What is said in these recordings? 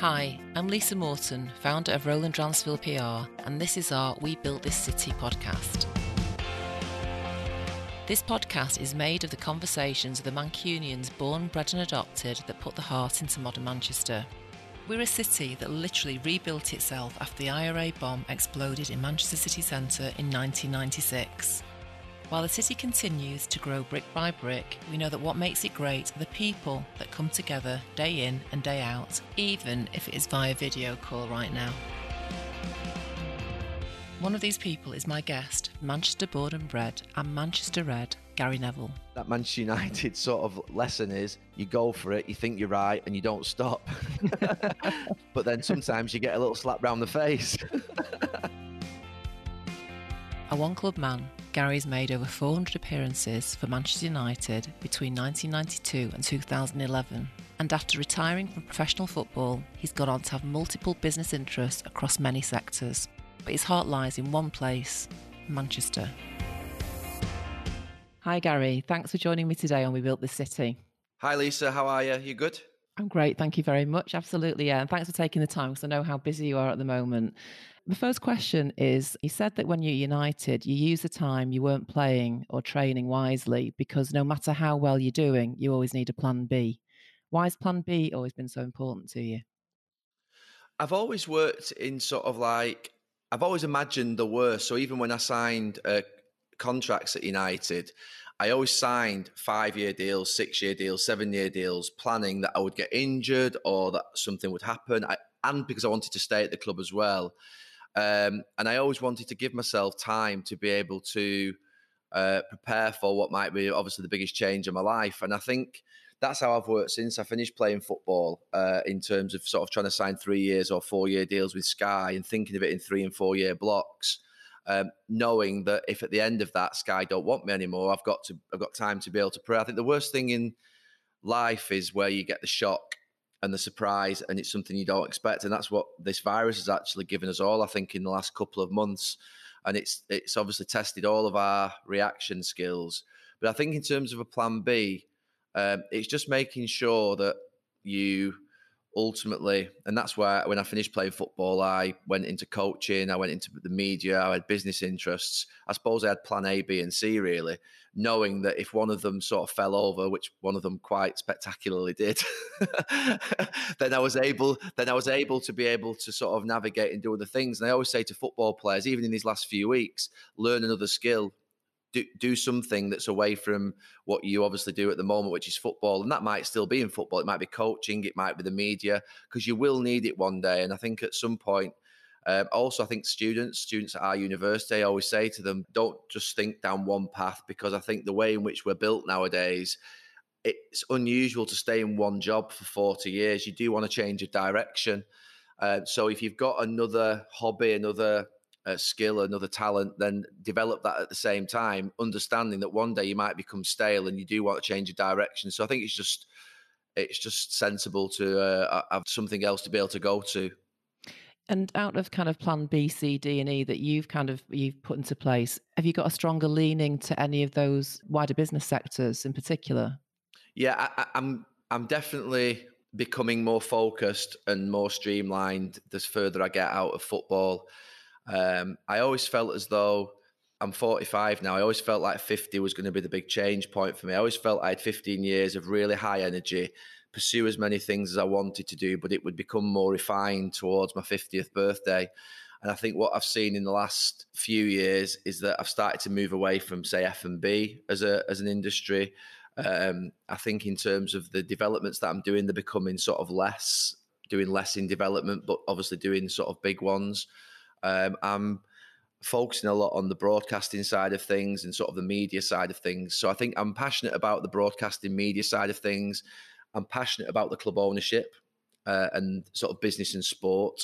Hi, I'm Lisa Morton, founder of Roland Dransfield PR, and this is our We Built This City podcast. This podcast is made of the conversations of the Mancunians born, bred, and adopted that put the heart into modern Manchester. We're a city that literally rebuilt itself after the IRA bomb exploded in Manchester city centre in 1996. While the city continues to grow brick by brick, we know that what makes it great are the people that come together day in and day out, even if it is via video call right now. One of these people is my guest, Manchester born and bred and Manchester Red, Gary Neville. That Manchester United sort of lesson is you go for it, you think you're right, and you don't stop. but then sometimes you get a little slap round the face. a one club man, Gary's made over 400 appearances for Manchester United between 1992 and 2011. And after retiring from professional football, he's gone on to have multiple business interests across many sectors. But his heart lies in one place Manchester. Hi, Gary. Thanks for joining me today on We Built This City. Hi, Lisa. How are you? You good? I'm great. Thank you very much. Absolutely. Yeah. And thanks for taking the time because I know how busy you are at the moment. The first question is you said that when you're United, you use the time you weren't playing or training wisely because no matter how well you're doing, you always need a plan B. Why has plan B always been so important to you? I've always worked in sort of like, I've always imagined the worst. So even when I signed uh, contracts at United, I always signed five year deals, six year deals, seven year deals, planning that I would get injured or that something would happen. I, and because I wanted to stay at the club as well. Um, and I always wanted to give myself time to be able to uh, prepare for what might be obviously the biggest change in my life. And I think that's how I've worked since I finished playing football uh, in terms of sort of trying to sign three years or four year deals with Sky and thinking of it in three and four year blocks um, knowing that if at the end of that Sky don't want me anymore, I've got to I've got time to be able to pray. I think the worst thing in life is where you get the shock and the surprise, and it's something you don't expect, and that's what this virus has actually given us all. I think in the last couple of months, and it's it's obviously tested all of our reaction skills. But I think in terms of a plan B, um, it's just making sure that you ultimately, and that's why when I finished playing football, I went into coaching, I went into the media, I had business interests. I suppose I had plan A, B, and C really, knowing that if one of them sort of fell over, which one of them quite spectacularly did, then I was able, then I was able to be able to sort of navigate and do other things. And I always say to football players, even in these last few weeks, learn another skill, do, do something that's away from what you obviously do at the moment, which is football. And that might still be in football. It might be coaching, it might be the media, because you will need it one day. And I think at some point, um, also, I think students, students at our university, I always say to them, don't just think down one path, because I think the way in which we're built nowadays, it's unusual to stay in one job for 40 years. You do want to change of direction. Uh, so if you've got another hobby, another a skill, another talent, then develop that at the same time, understanding that one day you might become stale and you do want to change your direction. So I think it's just it's just sensible to uh, have something else to be able to go to. And out of kind of plan B, C, D, and E that you've kind of you've put into place, have you got a stronger leaning to any of those wider business sectors in particular? Yeah, I, I'm I'm definitely becoming more focused and more streamlined the further I get out of football. Um, I always felt as though I'm 45 now. I always felt like 50 was going to be the big change point for me. I always felt I had 15 years of really high energy, pursue as many things as I wanted to do, but it would become more refined towards my 50th birthday. And I think what I've seen in the last few years is that I've started to move away from, say, F and B as a as an industry. Um, I think in terms of the developments that I'm doing, they're becoming sort of less, doing less in development, but obviously doing sort of big ones. Um, I'm focusing a lot on the broadcasting side of things and sort of the media side of things. So I think I'm passionate about the broadcasting media side of things. I'm passionate about the club ownership uh, and sort of business and sport.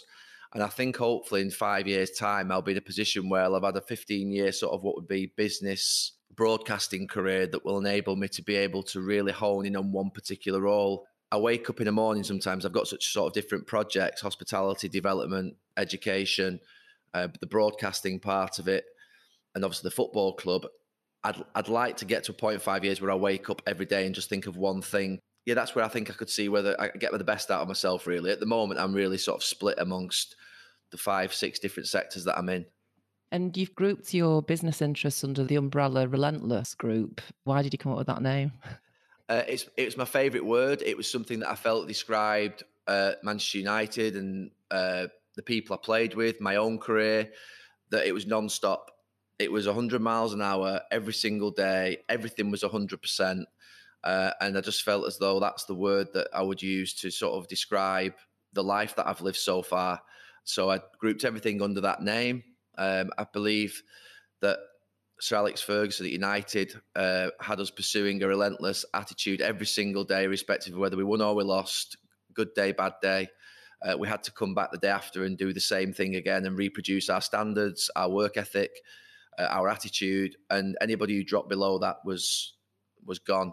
And I think hopefully in five years' time, I'll be in a position where I'll have had a 15 year sort of what would be business broadcasting career that will enable me to be able to really hone in on one particular role. I wake up in the morning sometimes, I've got such sort of different projects hospitality, development, education uh, the broadcasting part of it, and obviously the football club. I'd, I'd like to get to a five years where I wake up every day and just think of one thing. yeah, that's where I think I could see whether I get the best out of myself. Really, at the moment, I'm really sort of split amongst the five, six different sectors that I'm in. And you've grouped your business interests under the umbrella Relentless Group. Why did you come up with that name? Uh, it's it was my favourite word. It was something that I felt described uh, Manchester United and uh, the people I played with, my own career. That it was non-stop. It was 100 miles an hour every single day. Everything was 100 percent. Uh, and I just felt as though that's the word that I would use to sort of describe the life that I've lived so far. So I grouped everything under that name. Um, I believe that Sir Alex Ferguson at United uh, had us pursuing a relentless attitude every single day, irrespective of whether we won or we lost, good day, bad day. Uh, we had to come back the day after and do the same thing again and reproduce our standards, our work ethic, uh, our attitude, and anybody who dropped below that was was gone.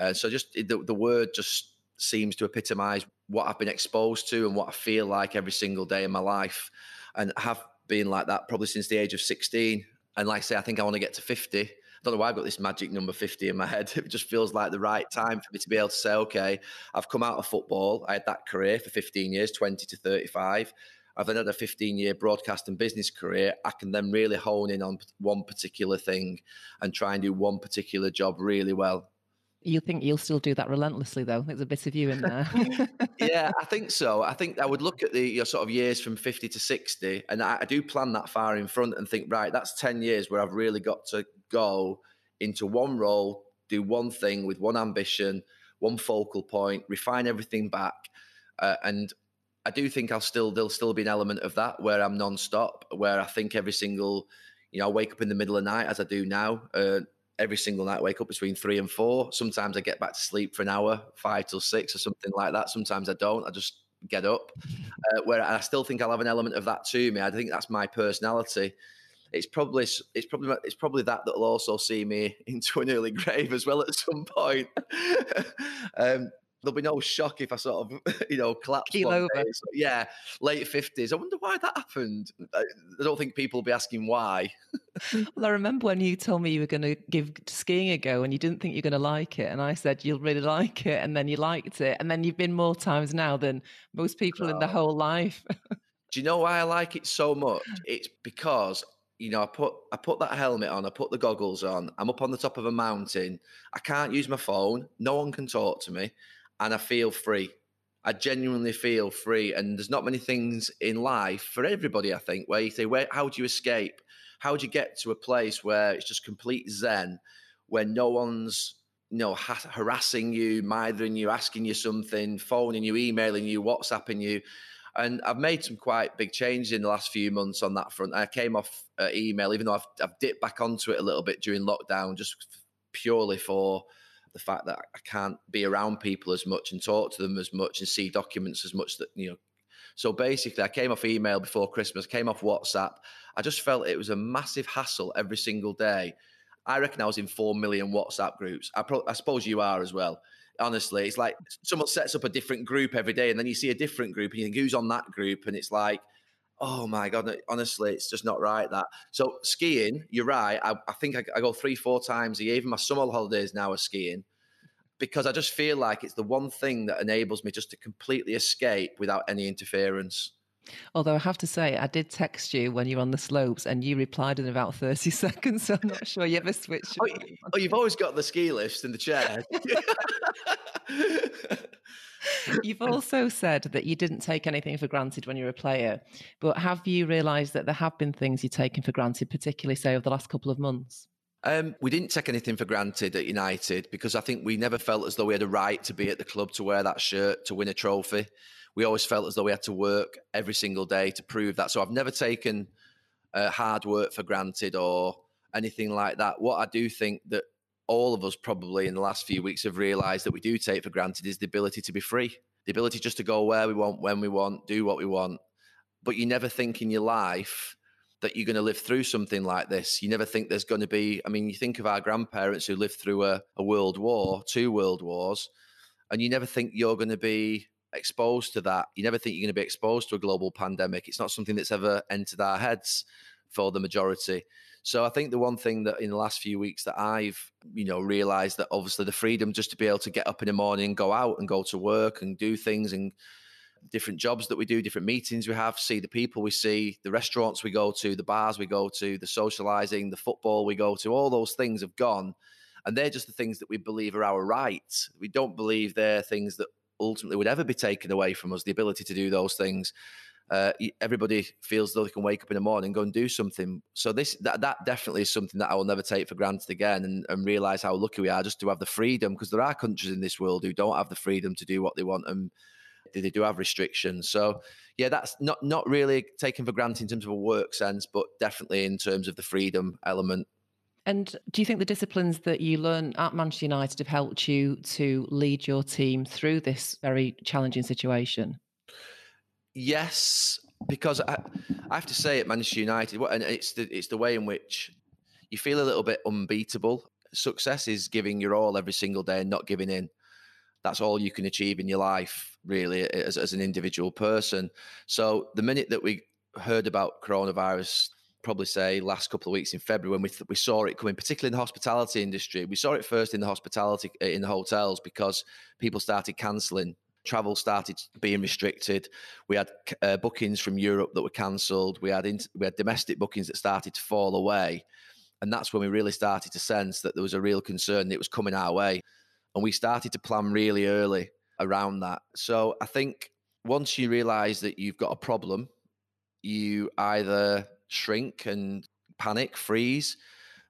Uh, so just the, the word just seems to epitomise what I've been exposed to and what I feel like every single day in my life, and have been like that probably since the age of sixteen. And like I say, I think I want to get to fifty. Don't know why I've got this magic number 50 in my head. It just feels like the right time for me to be able to say, okay, I've come out of football. I had that career for 15 years, 20 to 35. I've then had a 15 year broadcast and business career. I can then really hone in on one particular thing and try and do one particular job really well. You think you'll still do that relentlessly, though? There's a bit of you in there. yeah, I think so. I think I would look at the your sort of years from 50 to 60, and I, I do plan that far in front and think, right, that's 10 years where I've really got to go into one role, do one thing with one ambition, one focal point, refine everything back, uh, and I do think I'll still there'll still be an element of that where I'm non-stop, where I think every single, you know, I wake up in the middle of the night as I do now. Uh, every single night, wake up between three and four. Sometimes I get back to sleep for an hour, five till six or something like that. Sometimes I don't. I just get up. Uh, where I still think I'll have an element of that to me. I think that's my personality. It's probably it's probably it's probably that that'll also see me into an early grave as well at some point. um, there'll be no shock if I sort of, you know, collapse. Keel over. So, yeah, late 50s. I wonder why that happened. I don't think people will be asking why. well, I remember when you told me you were going to give skiing a go and you didn't think you're going to like it. And I said, you'll really like it. And then you liked it. And then you've been more times now than most people oh. in the whole life. Do you know why I like it so much? It's because you know, I put I put that helmet on, I put the goggles on, I'm up on the top of a mountain. I can't use my phone, no one can talk to me and I feel free. I genuinely feel free. And there's not many things in life for everybody, I think, where you say, where, how do you escape? How do you get to a place where it's just complete zen, where no one's you know ha- harassing you, mithering you, asking you something, phoning you, emailing you, WhatsApping you? And I've made some quite big changes in the last few months on that front. I came off uh, email, even though I've, I've dipped back onto it a little bit during lockdown, just purely for the fact that I can't be around people as much and talk to them as much and see documents as much that you know. So basically, I came off email before Christmas, came off WhatsApp. I just felt it was a massive hassle every single day. I reckon I was in four million WhatsApp groups. I, pro- I suppose you are as well. Honestly, it's like someone sets up a different group every day, and then you see a different group, and you think, "Who's on that group?" And it's like, oh my god honestly it's just not right that so skiing you're right i, I think I, I, go three four times a year even my summer holidays now are skiing because i just feel like it's the one thing that enables me just to completely escape without any interference Although I have to say, I did text you when you were on the slopes and you replied in about 30 seconds. So I'm not sure you ever switched. Oh, oh, you've always got the ski lift in the chair. You've also said that you didn't take anything for granted when you were a player, but have you realised that there have been things you've taken for granted, particularly, say, over the last couple of months? Um, we didn't take anything for granted at United because I think we never felt as though we had a right to be at the club to wear that shirt to win a trophy. We always felt as though we had to work every single day to prove that. So I've never taken uh, hard work for granted or anything like that. What I do think that all of us probably in the last few weeks have realized that we do take for granted is the ability to be free, the ability just to go where we want, when we want, do what we want. But you never think in your life that you're going to live through something like this. You never think there's going to be, I mean, you think of our grandparents who lived through a, a world war, two world wars, and you never think you're going to be exposed to that. You never think you're going to be exposed to a global pandemic. It's not something that's ever entered our heads for the majority. So I think the one thing that in the last few weeks that I've, you know, realized that obviously the freedom just to be able to get up in the morning, go out and go to work and do things and different jobs that we do, different meetings we have, see the people we see, the restaurants we go to, the bars we go to, the socializing, the football we go to, all those things have gone. And they're just the things that we believe are our rights. We don't believe they're things that ultimately would ever be taken away from us, the ability to do those things. Uh, everybody feels though they can wake up in the morning and go and do something. So this that, that definitely is something that I will never take for granted again and, and realize how lucky we are just to have the freedom because there are countries in this world who don't have the freedom to do what they want and they do have restrictions. So yeah, that's not not really taken for granted in terms of a work sense, but definitely in terms of the freedom element. And do you think the disciplines that you learn at Manchester United have helped you to lead your team through this very challenging situation? Yes, because I, I have to say at Manchester United, and it's the it's the way in which you feel a little bit unbeatable. Success is giving your all every single day and not giving in that's all you can achieve in your life, really, as, as an individual person. So the minute that we heard about coronavirus, probably say last couple of weeks in February when we th- we saw it coming, particularly in the hospitality industry. We saw it first in the hospitality uh, in the hotels because people started cancelling. Travel started being restricted. We had uh, bookings from Europe that were cancelled. We had in- we had domestic bookings that started to fall away, and that's when we really started to sense that there was a real concern that was coming our way. And we started to plan really early around that. So I think once you realize that you've got a problem, you either shrink and panic, freeze,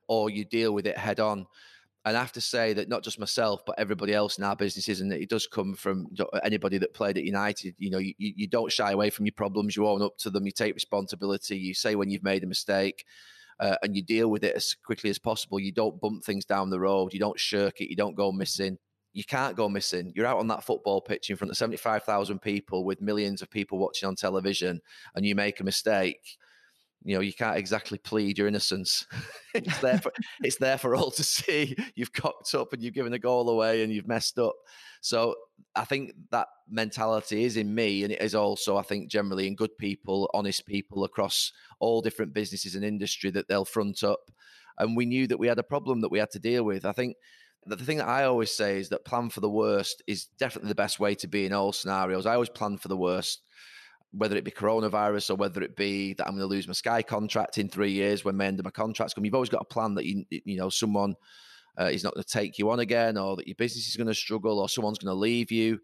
or you deal with it head on. And I have to say that not just myself, but everybody else in our businesses, and it does come from anybody that played at United. You know, you, you don't shy away from your problems. You own up to them. You take responsibility. You say when you've made a mistake uh, and you deal with it as quickly as possible. You don't bump things down the road. You don't shirk it. You don't go missing. You can't go missing. You're out on that football pitch in front of 75,000 people with millions of people watching on television and you make a mistake you know you can't exactly plead your innocence. It's there for it's there for all to see. You've cocked up and you've given a goal away and you've messed up. So i think that mentality is in me and it is also i think generally in good people honest people across all different businesses and industry that they'll front up. And we knew that we had a problem that we had to deal with. I think the thing that I always say is that plan for the worst is definitely the best way to be in all scenarios. I always plan for the worst whether it be coronavirus or whether it be that I'm going to lose my Sky contract in three years when my end of my contract's come. You've always got a plan that you you know someone uh, is not going to take you on again, or that your business is going to struggle, or someone's going to leave you,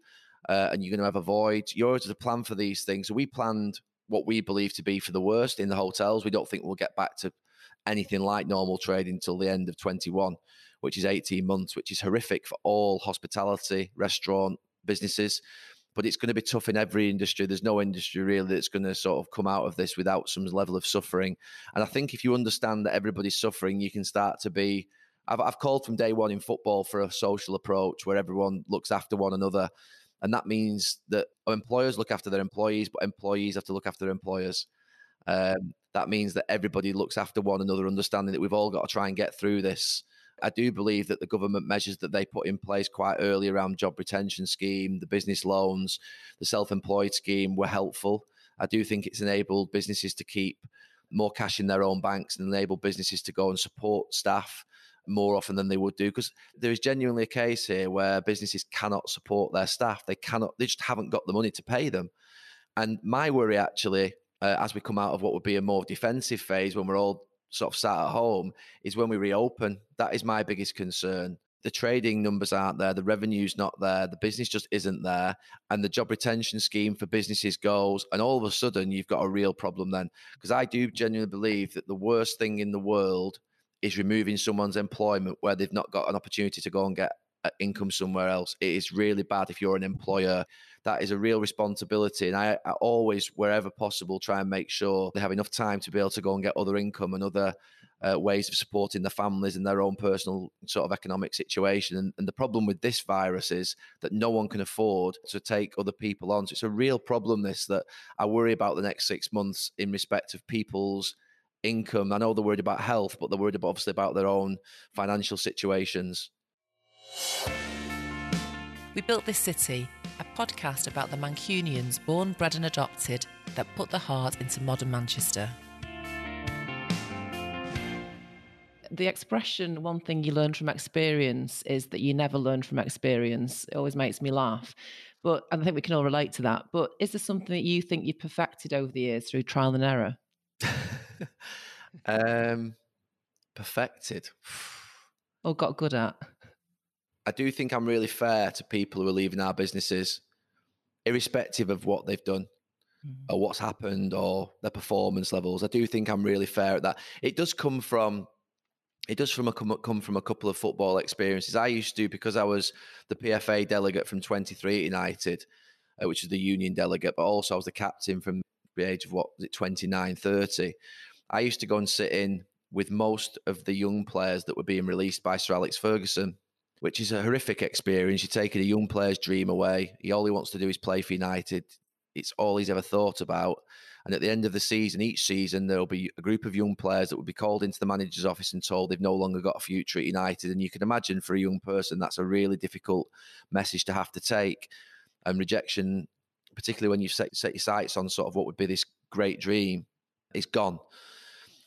uh, and you're going to have a void. You always have to plan for these things. So we planned what we believe to be for the worst in the hotels. We don't think we'll get back to anything like normal trading until the end of 21, which is 18 months, which is horrific for all hospitality, restaurant businesses but it's going to be tough in every industry. There's no industry really that's going to sort of come out of this without some level of suffering. And I think if you understand that everybody's suffering, you can start to be. I've, I've called from day one in football for a social approach where everyone looks after one another. And that means that employers look after their employees, but employees have to look after their employers. Um, that means that everybody looks after one another, understanding that we've all got to try and get through this. I do believe that the government measures that they put in place quite early around job retention scheme, the business loans, the self-employed scheme were helpful. I do think it's enabled businesses to keep more cash in their own banks and enable businesses to go and support staff more often than they would do because there is genuinely a case here where businesses cannot support their staff they cannot they just haven't got the money to pay them and my worry actually uh, as we come out of what would be a more defensive phase when we're all sort of sat at home is when we reopen. That is my biggest concern. The trading numbers aren't there, the revenue's not there, the business just isn't there, and the job retention scheme for businesses goes, and all of a sudden you've got a real problem then. Because I do genuinely believe that the worst thing in the world is removing someone's employment where they've not got an opportunity to go and get uh, income somewhere else. It is really bad if you're an employer that is a real responsibility. And I, I, always, wherever possible, try and make sure they have enough time to be able to go and get other income and other uh, ways of supporting their families and their own personal sort of economic situation. And, and, the problem with this virus is that no one can afford to take other people on. So it's a real problem, this, that I worry about the next six months in respect of people's income. I know they're worried about health, but they're worried about, obviously about their own financial situations. We built this city podcast about the Mancunians born, bred, and adopted that put the heart into modern Manchester. the expression one thing you learn from experience is that you never learn from experience. It always makes me laugh. But I think we can all relate to that. But is there something that you think you've perfected over the years through trial and error? um, perfected. or got good at? I do think I'm really fair to people who are leaving our businesses, irrespective of what they've done mm-hmm. or what's happened or their performance levels. I do think I'm really fair at that. It does come from it does from a, come, from a couple of football experiences. I used to because I was the PFA delegate from 23 at United, uh, which is the union delegate, but also I was the captain from the age of what was it 29, 30. I used to go and sit in with most of the young players that were being released by Sir Alex Ferguson, which is a horrific experience. You're taking a young player's dream away. He all he wants to do is play for United. It's all he's ever thought about. And at the end of the season, each season, there'll be a group of young players that will be called into the manager's office and told they've no longer got a future at United. And you can imagine for a young person, that's a really difficult message to have to take. And rejection, particularly when you set, set your sights on sort of what would be this great dream, is gone.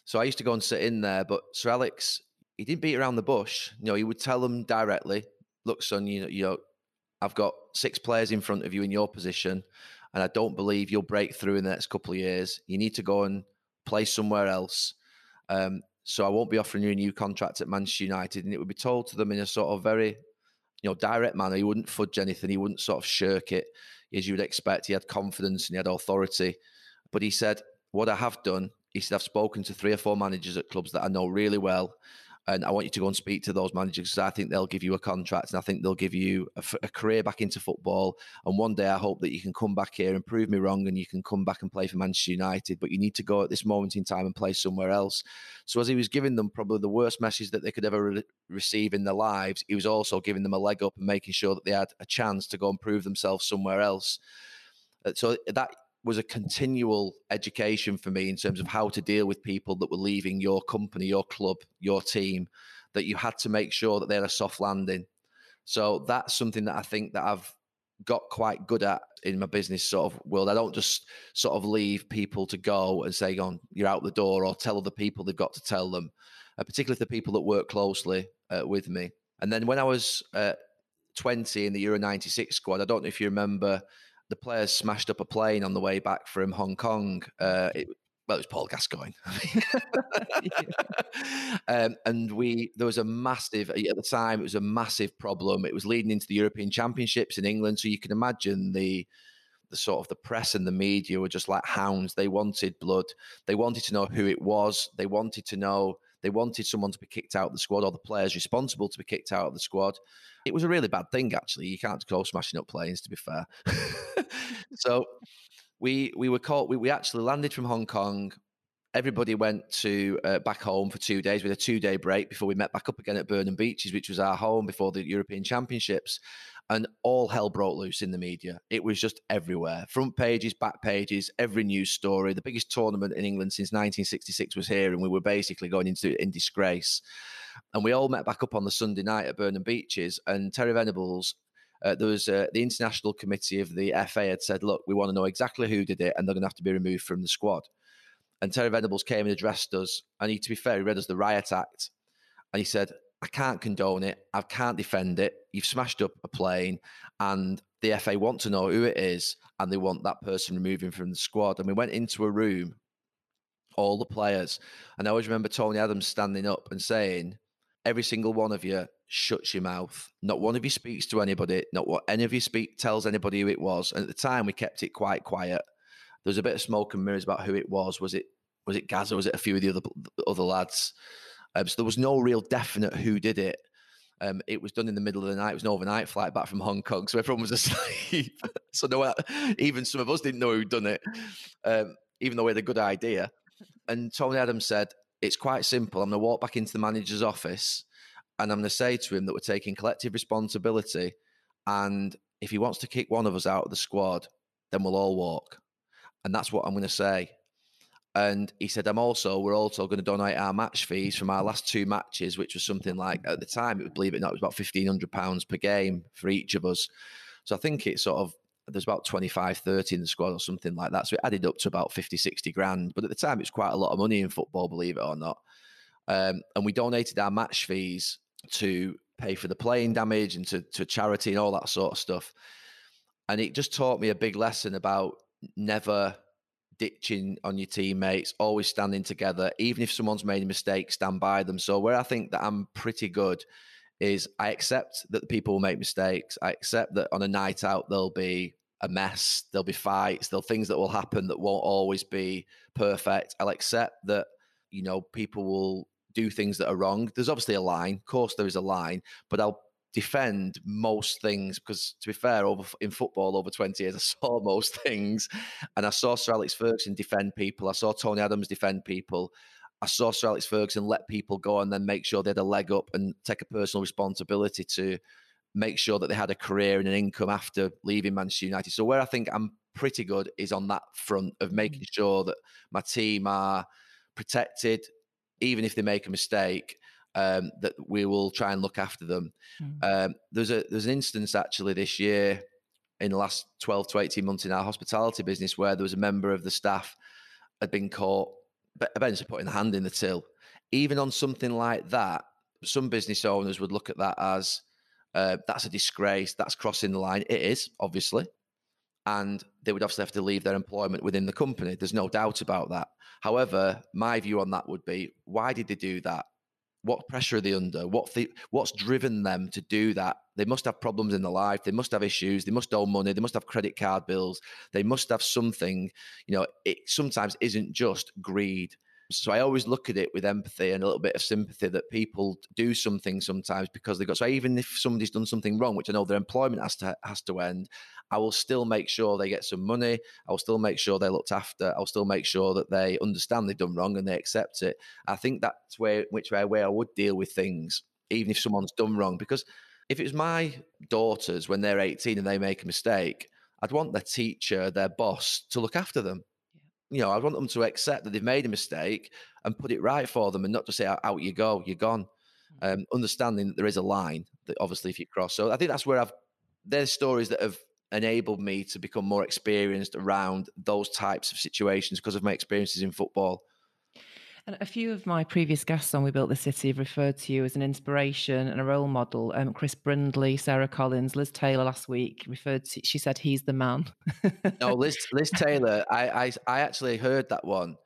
So I used to go and sit in there, but Sir Alex, he didn't beat around the bush. You know, he would tell them directly, "Look, son, you know, you know, I've got six players in front of you in your position and I don't believe you'll break through in the next couple of years. You need to go and play somewhere else. Um, so I won't be offering you a new contract at Manchester United. And it would be told to them in a sort of very, you know, direct manner. He wouldn't fudge anything. He wouldn't sort of shirk it as you would expect. He had confidence and he had authority. But he said, what I have done, he said, I've spoken to three or four managers at clubs that I know really well and I want you to go and speak to those managers because I think they'll give you a contract and I think they'll give you a, career back into football. And one day I hope that you can come back here and prove me wrong and you can come back and play for Manchester United. But you need to go at this moment in time and play somewhere else. So as he was giving them probably the worst message that they could ever re- receive in their lives, he was also giving them a leg up and making sure that they had a chance to go and prove themselves somewhere else. Uh, so that was a continual education for me in terms of how to deal with people that were leaving your company, your club, your team, that you had to make sure that they had a soft landing. So that's something that I think that I've got quite good at in my business sort of world. I don't just sort of leave people to go and say, on, you're out the door or tell other people they've got to tell them, uh, particularly the people that work closely uh, with me. And then when I was uh, 20 in the Euro 96 squad, I don't know if you remember the players smashed up a plane on the way back from Hong Kong. Uh, it, well, it was Paul Gascoigne, um, and we there was a massive at the time. It was a massive problem. It was leading into the European Championships in England, so you can imagine the the sort of the press and the media were just like hounds. They wanted blood. They wanted to know who it was. They wanted to know. They wanted someone to be kicked out of the squad or the players responsible to be kicked out of the squad. It was a really bad thing, actually. You can't go smashing up planes, to be fair. so we we were caught. We, we actually landed from Hong Kong. Everybody went to uh, back home for two days with a two day break before we met back up again at Burnham Beeches, which was our home before the European Championships. And all hell broke loose in the media. It was just everywhere front pages, back pages, every news story. The biggest tournament in England since 1966 was here, and we were basically going into it in disgrace. And we all met back up on the Sunday night at Burnham Beeches, and Terry Venables. Uh, there was uh, the international committee of the FA had said, "Look, we want to know exactly who did it, and they're going to have to be removed from the squad." And Terry Venables came and addressed us, and he, to be fair, he read us the riot act, and he said, "I can't condone it. I can't defend it. You've smashed up a plane, and the FA want to know who it is, and they want that person removing from the squad." And we went into a room, all the players, and I always remember Tony Adams standing up and saying, every single one of you shuts your mouth. Not one of you speaks to anybody. Not what any of you speak tells anybody who it was. And at the time, we kept it quite quiet. There was a bit of smoke and mirrors about who it was. Was it was it Gaz or was it a few of the other other lads? Um, so there was no real definite who did it. Um, it was done in the middle of the night. It was an overnight flight back from Hong Kong, so everyone was asleep. so no, even some of us didn't know who'd done it, um, even though we had a good idea. And Tony Adams said, it's quite simple. I'm going to walk back into the manager's office and I'm going to say to him that we're taking collective responsibility. And if he wants to kick one of us out of the squad, then we'll all walk. And that's what I'm going to say. And he said, I'm also, we're also going to donate our match fees from our last two matches, which was something like, at the time, it would believe it or not, it was about £1,500 per game for each of us. So I think it sort of there's about 25, 30 in the squad or something like that. So it added up to about 50, 60 grand. But at the time, it's quite a lot of money in football, believe it or not. Um, and we donated our match fees to pay for the playing damage and to, to charity and all that sort of stuff. And it just taught me a big lesson about never ditching on your teammates, always standing together. Even if someone's made a mistake, stand by them. So where I think that I'm pretty good is I accept that people will make mistakes. I accept that on a night out there'll be a mess, there'll be fights, there'll things that will happen that won't always be perfect. I'll accept that, you know, people will do things that are wrong. There's obviously a line. Of course there is a line, but I'll defend most things because to be fair over in football over 20 years i saw most things. And i saw sir alex ferguson defend people. I saw tony adams defend people. I saw sir alex ferguson let people go and then make sure they had a leg up and take a personal responsibility to make sure that they had a career and an income after leaving manchester united. So where i think i'm pretty good is on that front of making mm. sure that my team are protected even if they make a mistake um, that we will try and look after them. Mm. Um, there's a there's an instance actually this year in the last 12 to 18 months in our hospitality business where there was a member of the staff had been caught eventually putting the hand in the till. Even on something like that, some business owners would look at that as uh, that's a disgrace, that's crossing the line. It is, obviously. And they would obviously have to leave their employment within the company. There's no doubt about that. However, my view on that would be why did they do that? What pressure are they under? What the, what's driven them to do that? They must have problems in their life. They must have issues. They must owe money. They must have credit card bills. They must have something. You know, it sometimes isn't just greed. So I always look at it with empathy and a little bit of sympathy that people do something sometimes because they got. So even if somebody's done something wrong, which I know their employment has to has to end, I will still make sure they get some money. I will still make sure they're looked after. I'll still make sure that they understand they've done wrong and they accept it. I think that's where which way, way I would deal with things, even if someone's done wrong. Because if it was my daughters when they're 18 and they make a mistake, I'd want their teacher, their boss to look after them. You know, I want them to accept that they've made a mistake and put it right for them and not just say, out you go, you're gone. Hmm. Um, understanding that there is a line that obviously if you cross. So I think that's where I've, there's stories that have enabled me to become more experienced around those types of situations because of my experiences in football. And a few of my previous guests on We Built the City have referred to you as an inspiration and a role model. Um, Chris Brindley, Sarah Collins, Liz Taylor last week referred to, she said he's the man. no, Liz, Liz Taylor, I, I, I actually heard that one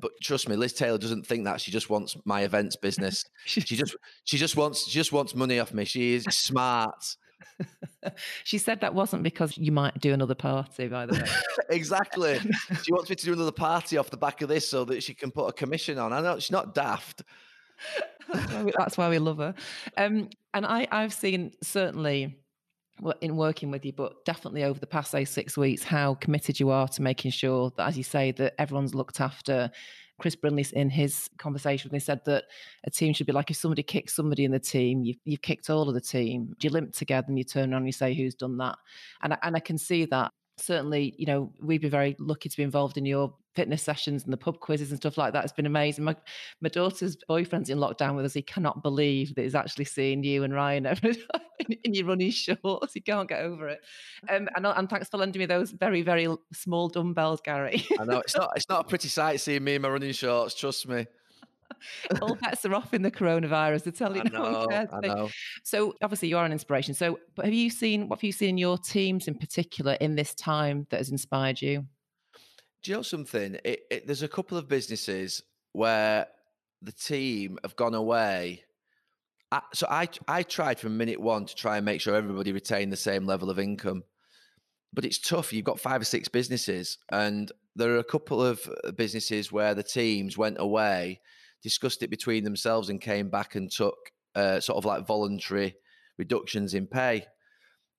but trust me, Liz Taylor doesn't think that. She just wants my events business. she just she just wants she just wants money off me. She is smart. She said that wasn't because you might do another party, by the way. exactly. she wants me to do another party off the back of this so that she can put a commission on. I know she's not daft. that's, why we, that's why we love her. Um, and I, I've seen certainly in working with you, but definitely over the past say six weeks, how committed you are to making sure that, as you say, that everyone's looked after, Chris Brindley, in his conversation, they said that a team should be like if somebody kicks somebody in the team, you've, you've kicked all of the team. You limp together and you turn around and you say, who's done that? And I, and I can see that certainly, you know, we've been very lucky to be involved in your fitness sessions and the pub quizzes and stuff like that. It's been amazing. My, my daughter's boyfriend's in lockdown with us. He cannot believe that he's actually seeing you and Ryan every in, in your running shorts. He can't get over it. Um, and, and thanks for lending me those very, very small dumbbells, Gary. I know it's not it's not a pretty sight seeing me in my running shorts. Trust me. all bets are off in the coronavirus. They're telling you no know, one cares. I know. So obviously you are an inspiration. So, but have you seen what have you seen in your teams in particular in this time that has inspired you? Do you know something? It, it, there's a couple of businesses where the team have gone away. I, so I I tried from minute one to try and make sure everybody retained the same level of income, but it's tough. You've got five or six businesses, and there are a couple of businesses where the teams went away discussed it between themselves and came back and took uh, sort of like voluntary reductions in pay.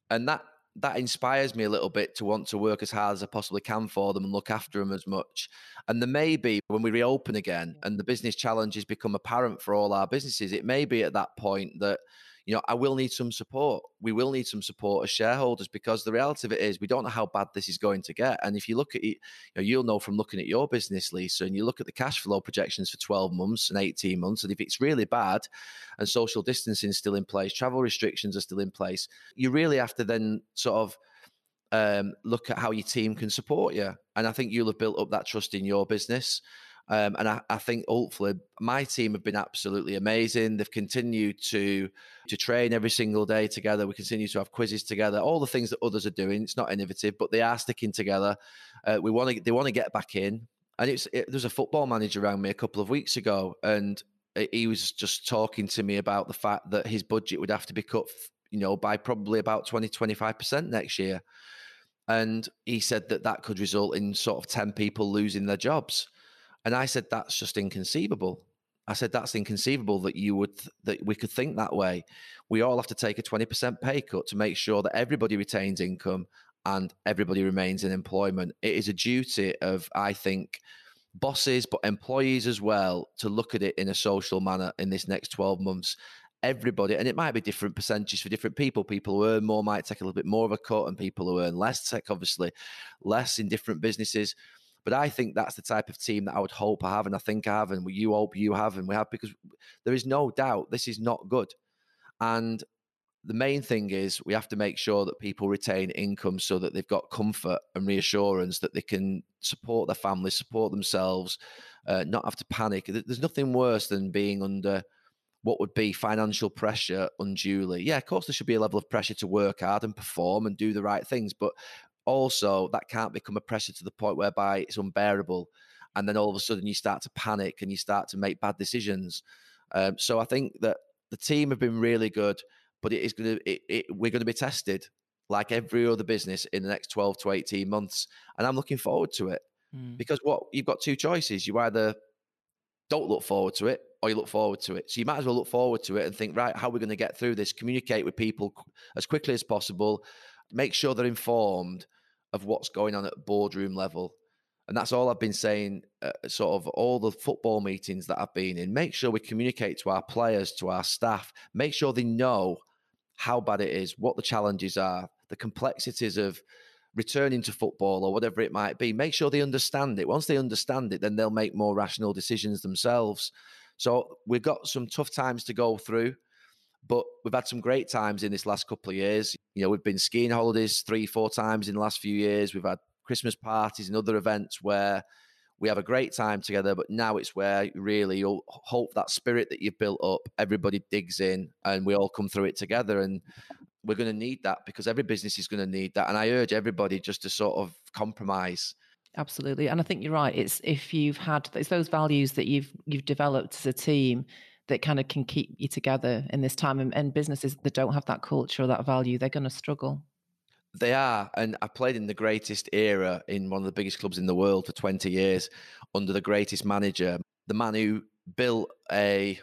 And that that inspires me a little bit to want to work as hard as I possibly can for them and look after them as much. And there may be when we reopen again and the business challenges become apparent for all our businesses, it may be at that point that you know, I will need some support. We will need some support as shareholders because the reality of it is we don't know how bad this is going to get. And if you look at it, you know, you'll know from looking at your business, Lisa, and you look at the cash flow projections for 12 months and 18 months, and if it's really bad and social distancing is still in place, travel restrictions are still in place, you really have to then sort of um, look at how your team can support you. And I think you'll have built up that trust in your business. Um, and I, I, think hopefully my team have been absolutely amazing. They've continued to to train every single day together. We continue to have quizzes together. All the things that others are doing. It's not innovative, but they are sticking together. Uh, we want to. They want to get back in. And it's it, there's a football manager around me a couple of weeks ago, and he was just talking to me about the fact that his budget would have to be cut, you know, by probably about 20, 25% next year. And he said that that could result in sort of 10 people losing their jobs. And I said, that's just inconceivable. I said, that's inconceivable that you would, that we could think that way. We all have to take a 20% pay cut to make sure that everybody retains income and everybody remains in employment. It is a duty of, I think, bosses, but employees as well, to look at it in a social manner in this next 12 months. Everybody, and it might be different percentages for different people. People who earn more might take a little bit more of a cut, and people who earn less take obviously less in different businesses. But I think that's the type of team that I would hope I have, and I think I have, and you hope you have, and we have, because there is no doubt this is not good. And the main thing is we have to make sure that people retain income so that they've got comfort and reassurance that they can support their family, support themselves, uh, not have to panic. There's nothing worse than being under what would be financial pressure unduly. Yeah, of course, there should be a level of pressure to work hard and perform and do the right things, but also that can't become a pressure to the point whereby it's unbearable. And then all of a sudden you start to panic and you start to make bad decisions. Um, so I think that the team have been really good but it is going to we're going to be tested like every other business in the next 12 to 18 months and i'm looking forward to it mm. because what you've got two choices you either don't look forward to it or you look forward to it so you might as well look forward to it and think right how are we going to get through this communicate with people as quickly as possible make sure they're informed of what's going on at boardroom level and that's all I've been saying, uh, sort of all the football meetings that I've been in. Make sure we communicate to our players, to our staff, make sure they know how bad it is, what the challenges are, the complexities of returning to football or whatever it might be. Make sure they understand it. Once they understand it, then they'll make more rational decisions themselves. So we've got some tough times to go through, but we've had some great times in this last couple of years. You know, we've been skiing holidays three, four times in the last few years. We've had Christmas parties and other events where we have a great time together. But now it's where really you'll hope that spirit that you've built up, everybody digs in and we all come through it together. And we're going to need that because every business is going to need that. And I urge everybody just to sort of compromise. Absolutely, and I think you're right. It's if you've had it's those values that you've you've developed as a team that kind of can keep you together in this time. And, and businesses that don't have that culture or that value, they're going to struggle. They are, and I played in the greatest era in one of the biggest clubs in the world for 20 years under the greatest manager, the man who built a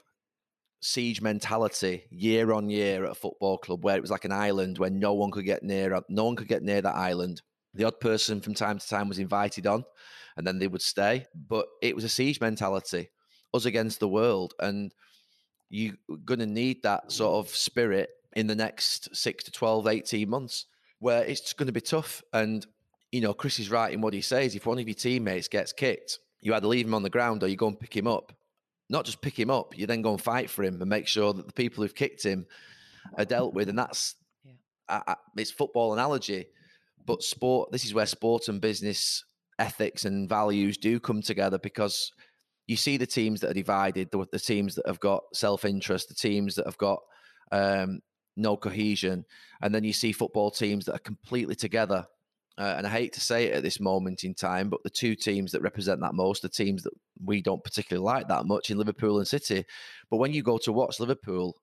siege mentality year on year at a football club where it was like an island where no one could get near no one could get near that island the odd person from time to time was invited on and then they would stay but it was a siege mentality us against the world and you're going to need that sort of spirit in the next 6 to 12 18 months where it's going to be tough. And, you know, Chris is right in what he says. If one of your teammates gets kicked, you either leave him on the ground or you go and pick him up. Not just pick him up, you then go and fight for him and make sure that the people who've kicked him are dealt with. And that's, yeah. I, I, it's football analogy. But sport, this is where sport and business ethics and values do come together because you see the teams that are divided, the, the teams that have got self interest, the teams that have got um, no cohesion. And then you see football teams that are completely together. Uh, and I hate to say it at this moment in time, but the two teams that represent that most, the teams that we don't particularly like that much in Liverpool and City. But when you go to watch Liverpool,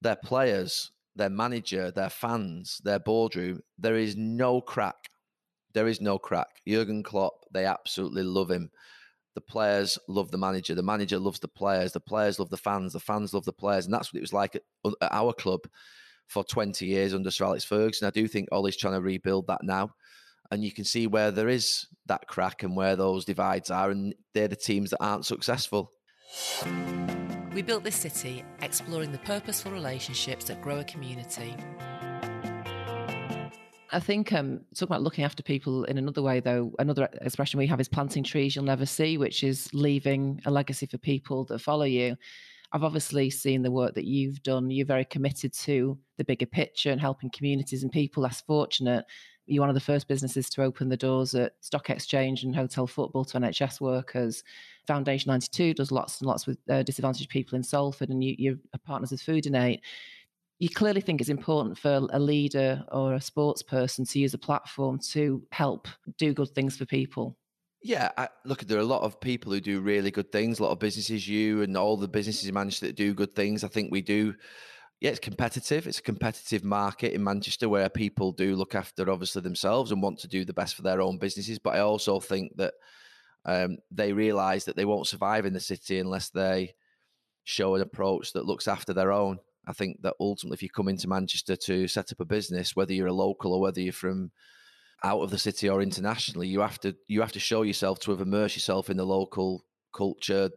their players, their manager, their fans, their boardroom, there is no crack. There is no crack. Jurgen Klopp, they absolutely love him. The players love the manager. The manager loves the players. The players love the fans. The fans love the players. And that's what it was like at, at our club for 20 years under Sir Alex Ferguson. I do think Ole's trying to rebuild that now. And you can see where there is that crack and where those divides are. And they're the teams that aren't successful. We built this city exploring the purposeful relationships that grow a community. I think um, talking about looking after people in another way, though, another expression we have is planting trees you'll never see, which is leaving a legacy for people that follow you. I've obviously seen the work that you've done. You're very committed to the bigger picture and helping communities and people less fortunate. You're one of the first businesses to open the doors at Stock Exchange and Hotel Football to NHS workers. Foundation 92 does lots and lots with uh, disadvantaged people in Salford, and you, you're partners with Foodinate. You clearly think it's important for a leader or a sports person to use a platform to help do good things for people. Yeah, I, look, there are a lot of people who do really good things. A lot of businesses, you and all the businesses in Manchester that do good things. I think we do. Yeah, it's competitive. It's a competitive market in Manchester where people do look after obviously themselves and want to do the best for their own businesses. But I also think that um, they realise that they won't survive in the city unless they show an approach that looks after their own. I think that ultimately, if you come into Manchester to set up a business, whether you're a local or whether you're from out of the city or internationally, you have to you have to show yourself to have immersed yourself in the local culture,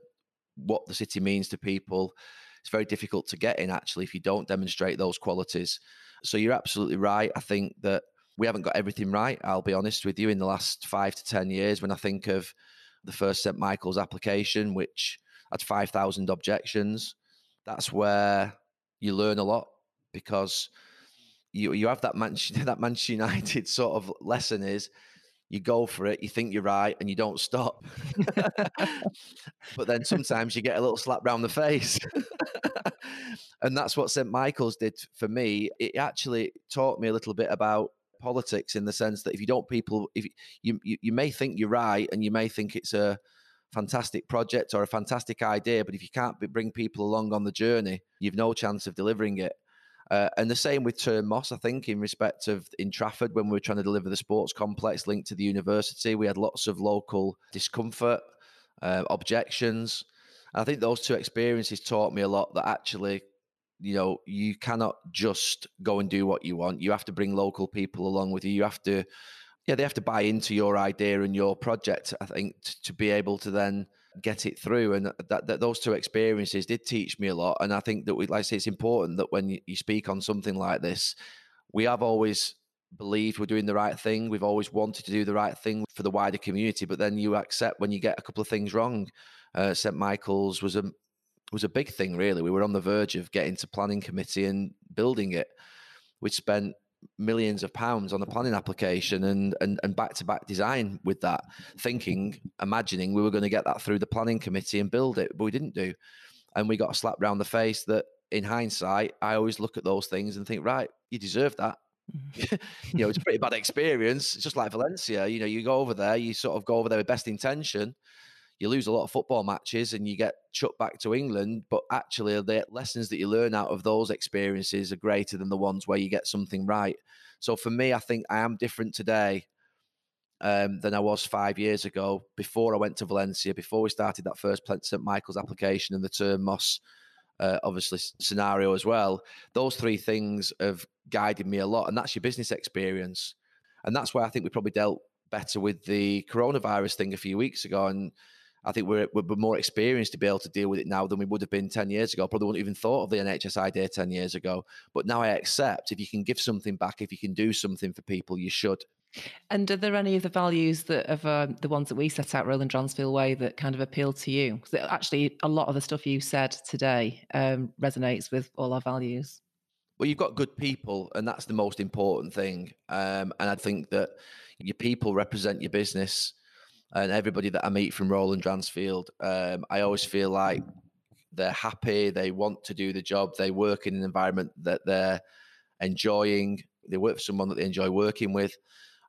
what the city means to people. It's very difficult to get in actually if you don't demonstrate those qualities. So you're absolutely right. I think that we haven't got everything right. I'll be honest with you. In the last five to ten years, when I think of the first St Michael's application, which had five thousand objections, that's where you learn a lot because you you have that Manchester that Manchester United sort of lesson is you go for it, you think you're right, and you don't stop. but then sometimes you get a little slap round the face. and that's what St. Michael's did for me. It actually taught me a little bit about politics in the sense that if you don't people if you, you you may think you're right and you may think it's a fantastic project or a fantastic idea but if you can't bring people along on the journey you've no chance of delivering it uh, and the same with Turn Moss, I think, in respect of in Trafford, when we were trying to deliver the sports complex linked to the university, we had lots of local discomfort, uh, objections. And I think those two experiences taught me a lot that actually, you know, you cannot just go and do what you want. You have to bring local people along with you. You have to, yeah, they have to buy into your idea and your project, I think, to be able to then get it through. And that, that those two experiences did teach me a lot. And I think that we, like I say, it's important that when you, you speak on something like this, we have always believed we're doing the right thing. We've always wanted to do the right thing for the wider community. But then you accept when you get a couple of things wrong. Uh, St Michael's was a was a big thing, really. We were on the verge of getting to planning committee and building it. We spent millions of pounds on a planning application and and and back to back design with that, thinking, imagining we were going to get that through the planning committee and build it, but we didn't do, and we got a slap round the face. That in hindsight, I always look at those things and think, right, you deserve that. Mm-hmm. you know, it's a pretty bad experience. It's just like Valencia. You know, you go over there, you sort of go over there with best intention, you lose a lot of football matches and you get chucked back to England. But actually, the lessons that you learn out of those experiences are greater than the ones where you get something right. So for me, I think I am different today um, than I was five years ago before I went to Valencia, before we started that first St Michael's application and the Turn Moss. Uh, obviously, scenario as well. Those three things have guided me a lot, and that's your business experience, and that's why I think we probably dealt better with the coronavirus thing a few weeks ago. And I think we're, we're more experienced to be able to deal with it now than we would have been 10 years ago. Probably wouldn't even thought of the NHS idea 10 years ago. But now I accept if you can give something back, if you can do something for people, you should. And are there any of the values that of uh, the ones that we set out, Roland Dransfield Way, that kind of appeal to you? Because actually, a lot of the stuff you said today um, resonates with all our values. Well, you've got good people, and that's the most important thing. Um, and I think that your people represent your business and everybody that I meet from Roland Dransfield, um, I always feel like they're happy, they want to do the job, they work in an environment that they're enjoying, they work for someone that they enjoy working with.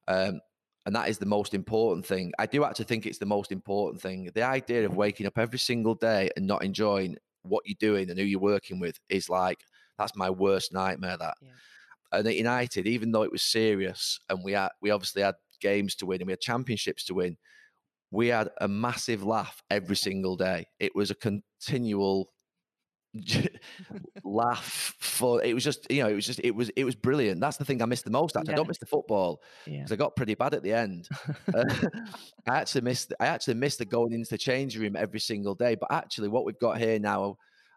Um, and that is the most important thing. I do actually think it's the most important thing. The idea of waking up every single day and not enjoying what you're doing and who you're working with is like, that's my worst nightmare. That. Yeah. And at United, even though it was serious and we had, we obviously had games to win and we had championships to win, we had a massive laugh every single day. It was a continual laugh for it was just you know it was just it was it was brilliant that's the thing i missed the most actually yeah. i don't miss the football because yeah. i got pretty bad at the end uh, i actually missed i actually missed the going into the changing room every single day but actually what we've got here now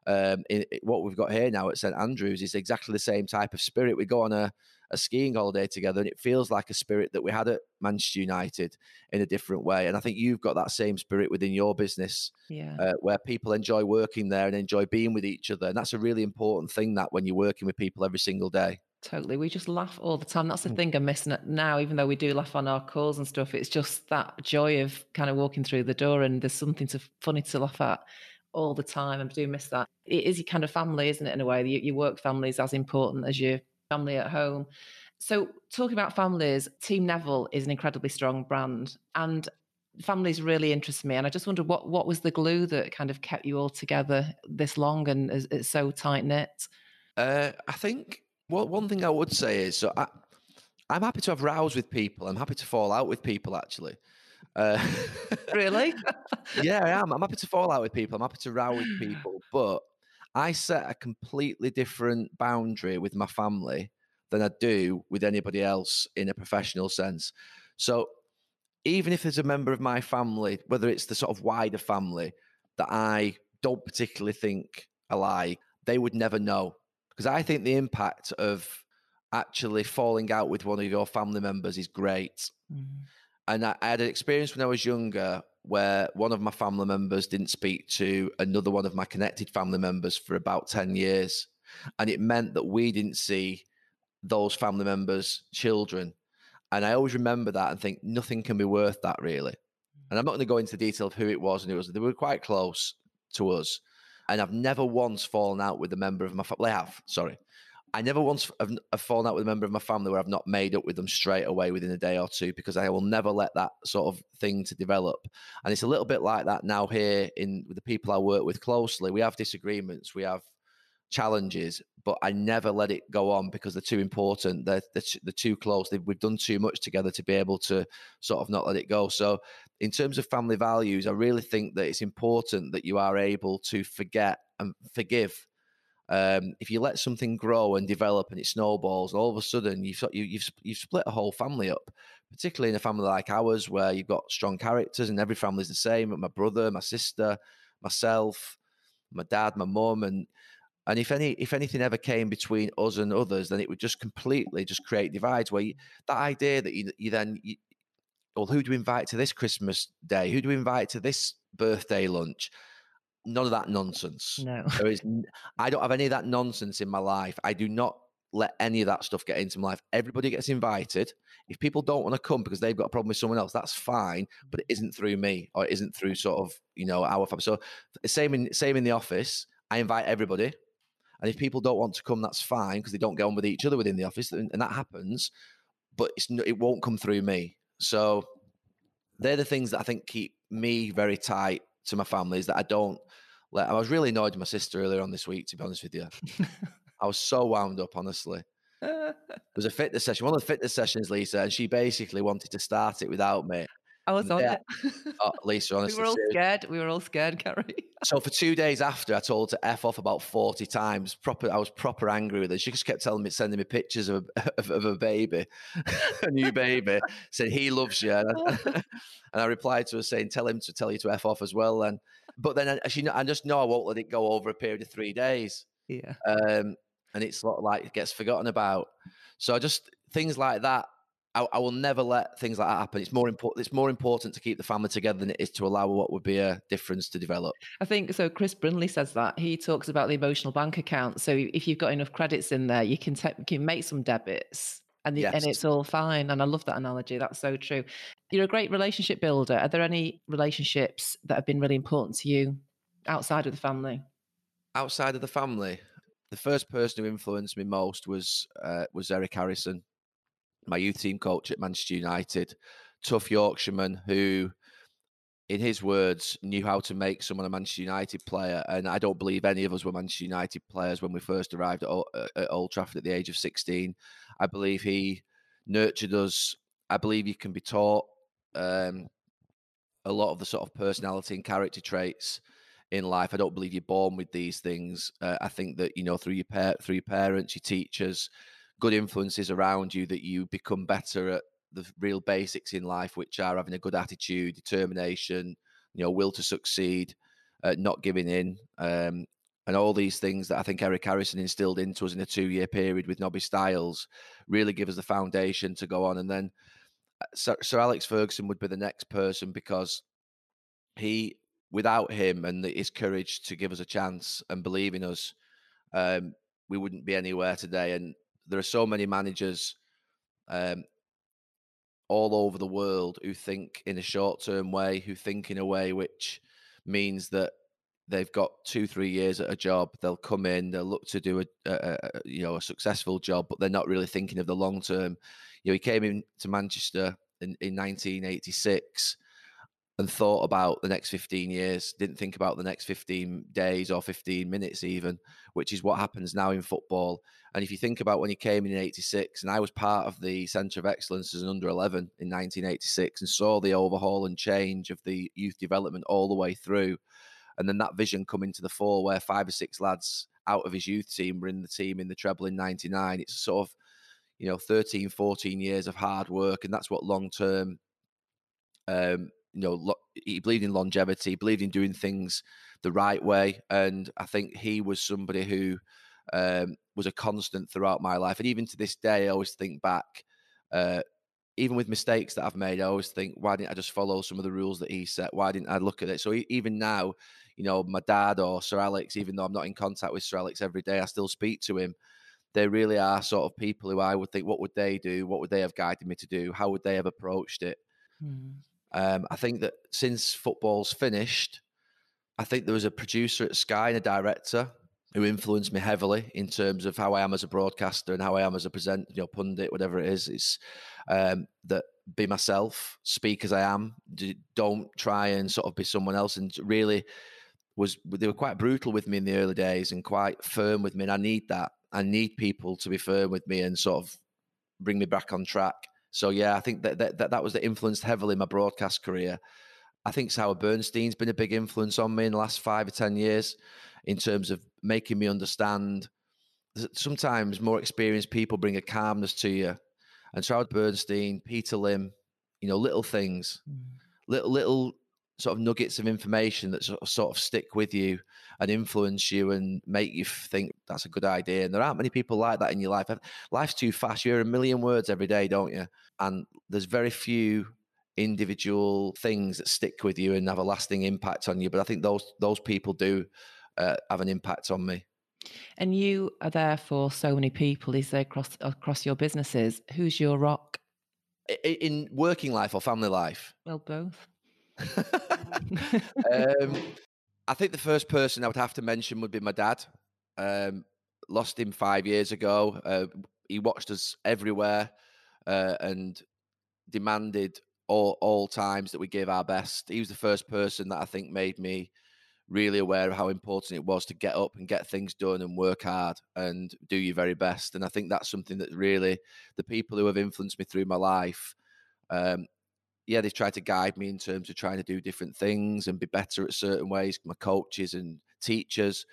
um in, what we've got here now at st andrews is exactly the same type of spirit we go on a a skiing holiday together, and it feels like a spirit that we had at Manchester United in a different way. And I think you've got that same spirit within your business, yeah. uh, where people enjoy working there and enjoy being with each other. And that's a really important thing that when you're working with people every single day. Totally. We just laugh all the time. That's the mm. thing I'm missing it now, even though we do laugh on our calls and stuff. It's just that joy of kind of walking through the door and there's something to funny to laugh at all the time. I do miss that. It is your kind of family, isn't it, in a way? Your, work family is as important as your family at home. So, talking about families, Team Neville is an incredibly strong brand. And families really interest me. And I just wonder what, what was the glue that kind of kept you all together this long and it's so tight knit? Uh, I think well, one thing I would say is so I, I'm happy to have rows with people. I'm happy to fall out with people, actually. Uh, really? yeah, I am. I'm happy to fall out with people. I'm happy to row with people, but I set a completely different boundary with my family than I do with anybody else in a professional sense. So even if there's a member of my family, whether it's the sort of wider family that I don't particularly think I like, they would never know. Because I think the impact of actually falling out with one of your family members is great. Mm-hmm. And I, I had an experience when I was younger where one of my family members didn't speak to another one of my connected family members for about 10 years. And it meant that we didn't see those family members' children. And I always remember that and think nothing can be worth that really. And I'm not going to go into the detail of who it was, and it was they were quite close to us. And I've never once fallen out with a member of my family. I have, sorry. I never once have, have, fallen out with a member of my family where I've not made up with them straight away within a day or two because I will never let that sort of thing to develop. And it's a little bit like that now here in with the people I work with closely. We have disagreements, we have challenges, but I never let it go on because they're too important. They're, they're, they're too close. They've, we've done too much together to be able to sort of not let it go. So, in terms of family values, I really think that it's important that you are able to forget and forgive. Um, if you let something grow and develop and it snowballs, all of a sudden you've, you, you've you've split a whole family up. Particularly in a family like ours, where you've got strong characters and every family's the same. My brother, my sister, myself, my dad, my mum, and and if any if anything ever came between us and others, then it would just completely just create divides. Where you, that idea that you, you then, you, well, who do we invite to this Christmas day? Who do we invite to this birthday lunch? None of that nonsense. No, there is. I don't have any of that nonsense in my life. I do not let any of that stuff get into my life. Everybody gets invited. If people don't want to come because they've got a problem with someone else, that's fine. But it isn't through me or it isn't through sort of you know our family. So same in same in the office. I invite everybody and if people don't want to come, that's fine because they don't get on with each other within the office, and, and that happens. But it's it won't come through me. So they're the things that I think keep me very tight to my family. Is that I don't let. I was really annoyed with my sister earlier on this week. To be honest with you, I was so wound up. Honestly, there was a fitness session. One of the fitness sessions, Lisa, and she basically wanted to start it without me. I was on it. oh, Lisa, honestly. We were all scared. We were all scared, Gary. so for two days after, I told her to F off about 40 times. Proper, I was proper angry with her. She just kept telling me, sending me pictures of, of, of a baby, a new baby, said he loves you. And I, and I, replied to her saying, tell him to tell you to F off as well. And But then I, she, I just know I won't let it go over a period of three days. Yeah. Um, and it's sort of like it gets forgotten about. So I just, things like that I, I, will never let things like that happen. It's more important. It's more important to keep the family together than it is to allow what would be a difference to develop. I think so. Chris Brindley says that he talks about the emotional bank account. So if you've got enough credits in there, you can te- you can make some debits, and the, yes. and it's all fine. And I love that analogy. That's so true. You're a great relationship builder. Are there any relationships that have been really important to you outside of the family? Outside of the family, the first person who influenced me most was uh, was Eric Harrison my youth team coach at Manchester United, tough Yorkshireman who, in his words, knew how to make someone a Manchester United player. And I don't believe any of us were Manchester United players when we first arrived at, at Old Trafford at the age of 16. I believe he nurtured us. I believe you can be taught um, a lot of the sort of personality and character traits in life. I don't believe you're born with these things. Uh, I think that you know through your par- through your parents, your teachers, good influences around you that you become better at the real basics in life, which are having a good attitude, determination, you know, will to succeed, uh, not giving in, um, and all these things that I think Eric Harrison instilled into us in a two-year period with Nobby Stiles really give us the foundation to go on. And then uh, Sir, Sir Alex Ferguson would be the next person because he, without him and his courage to give us a chance and believe in us, um, we wouldn't be anywhere today. And there are so many managers um, all over the world who think in a short term way, who think in a way which means that they've got two, three years at a job. They'll come in, they'll look to do a, a, a you know a successful job, but they're not really thinking of the long term. You know, he came into Manchester in, in 1986 and thought about the next 15 years, didn't think about the next 15 days or 15 minutes, even, which is what happens now in football. And if you think about when he came in in 86, and I was part of the Centre of Excellence as an under 11 in 1986 and saw the overhaul and change of the youth development all the way through. And then that vision coming to the fore where five or six lads out of his youth team were in the team in the treble in 99. It's sort of, you know, 13, 14 years of hard work. And that's what long term um, you know, lo- he believed in longevity, believed in doing things the right way, and I think he was somebody who um, was a constant throughout my life. And even to this day, I always think back, uh, even with mistakes that I've made, I always think, why didn't I just follow some of the rules that he set? Why didn't I look at it? So even now, you know, my dad or Sir Alex, even though I'm not in contact with Sir Alex every day, I still speak to him. They really are sort of people who I would think, what would they do? What would they have guided me to do? How would they have approached it? Mm. Um, I think that since football's finished, I think there was a producer at Sky and a director who influenced me heavily in terms of how I am as a broadcaster and how I am as a presenter, you know, pundit, whatever it is. It's um, that be myself, speak as I am. Don't try and sort of be someone else. And really, was they were quite brutal with me in the early days and quite firm with me. And I need that. I need people to be firm with me and sort of bring me back on track. So yeah, I think that that, that, that was that influenced heavily my broadcast career. I think Howard Bernstein's been a big influence on me in the last five or ten years, in terms of making me understand. Sometimes more experienced people bring a calmness to you, and Howard Bernstein, Peter Lim, you know, little things, mm. little little sort of nuggets of information that sort of, sort of stick with you and influence you and make you think that's a good idea. And there aren't many people like that in your life. Life's too fast. You hear a million words every day, don't you? And there's very few individual things that stick with you and have a lasting impact on you. But I think those those people do uh, have an impact on me. And you are there for so many people. Is there across across your businesses? Who's your rock? In working life or family life? Well, both. Um, I think the first person I would have to mention would be my dad. Um, lost him five years ago. Uh, he watched us everywhere uh, and demanded all all times that we gave our best. He was the first person that I think made me really aware of how important it was to get up and get things done and work hard and do your very best. And I think that's something that really the people who have influenced me through my life um, yeah, they've tried to guide me in terms of trying to do different things and be better at certain ways, my coaches and teachers.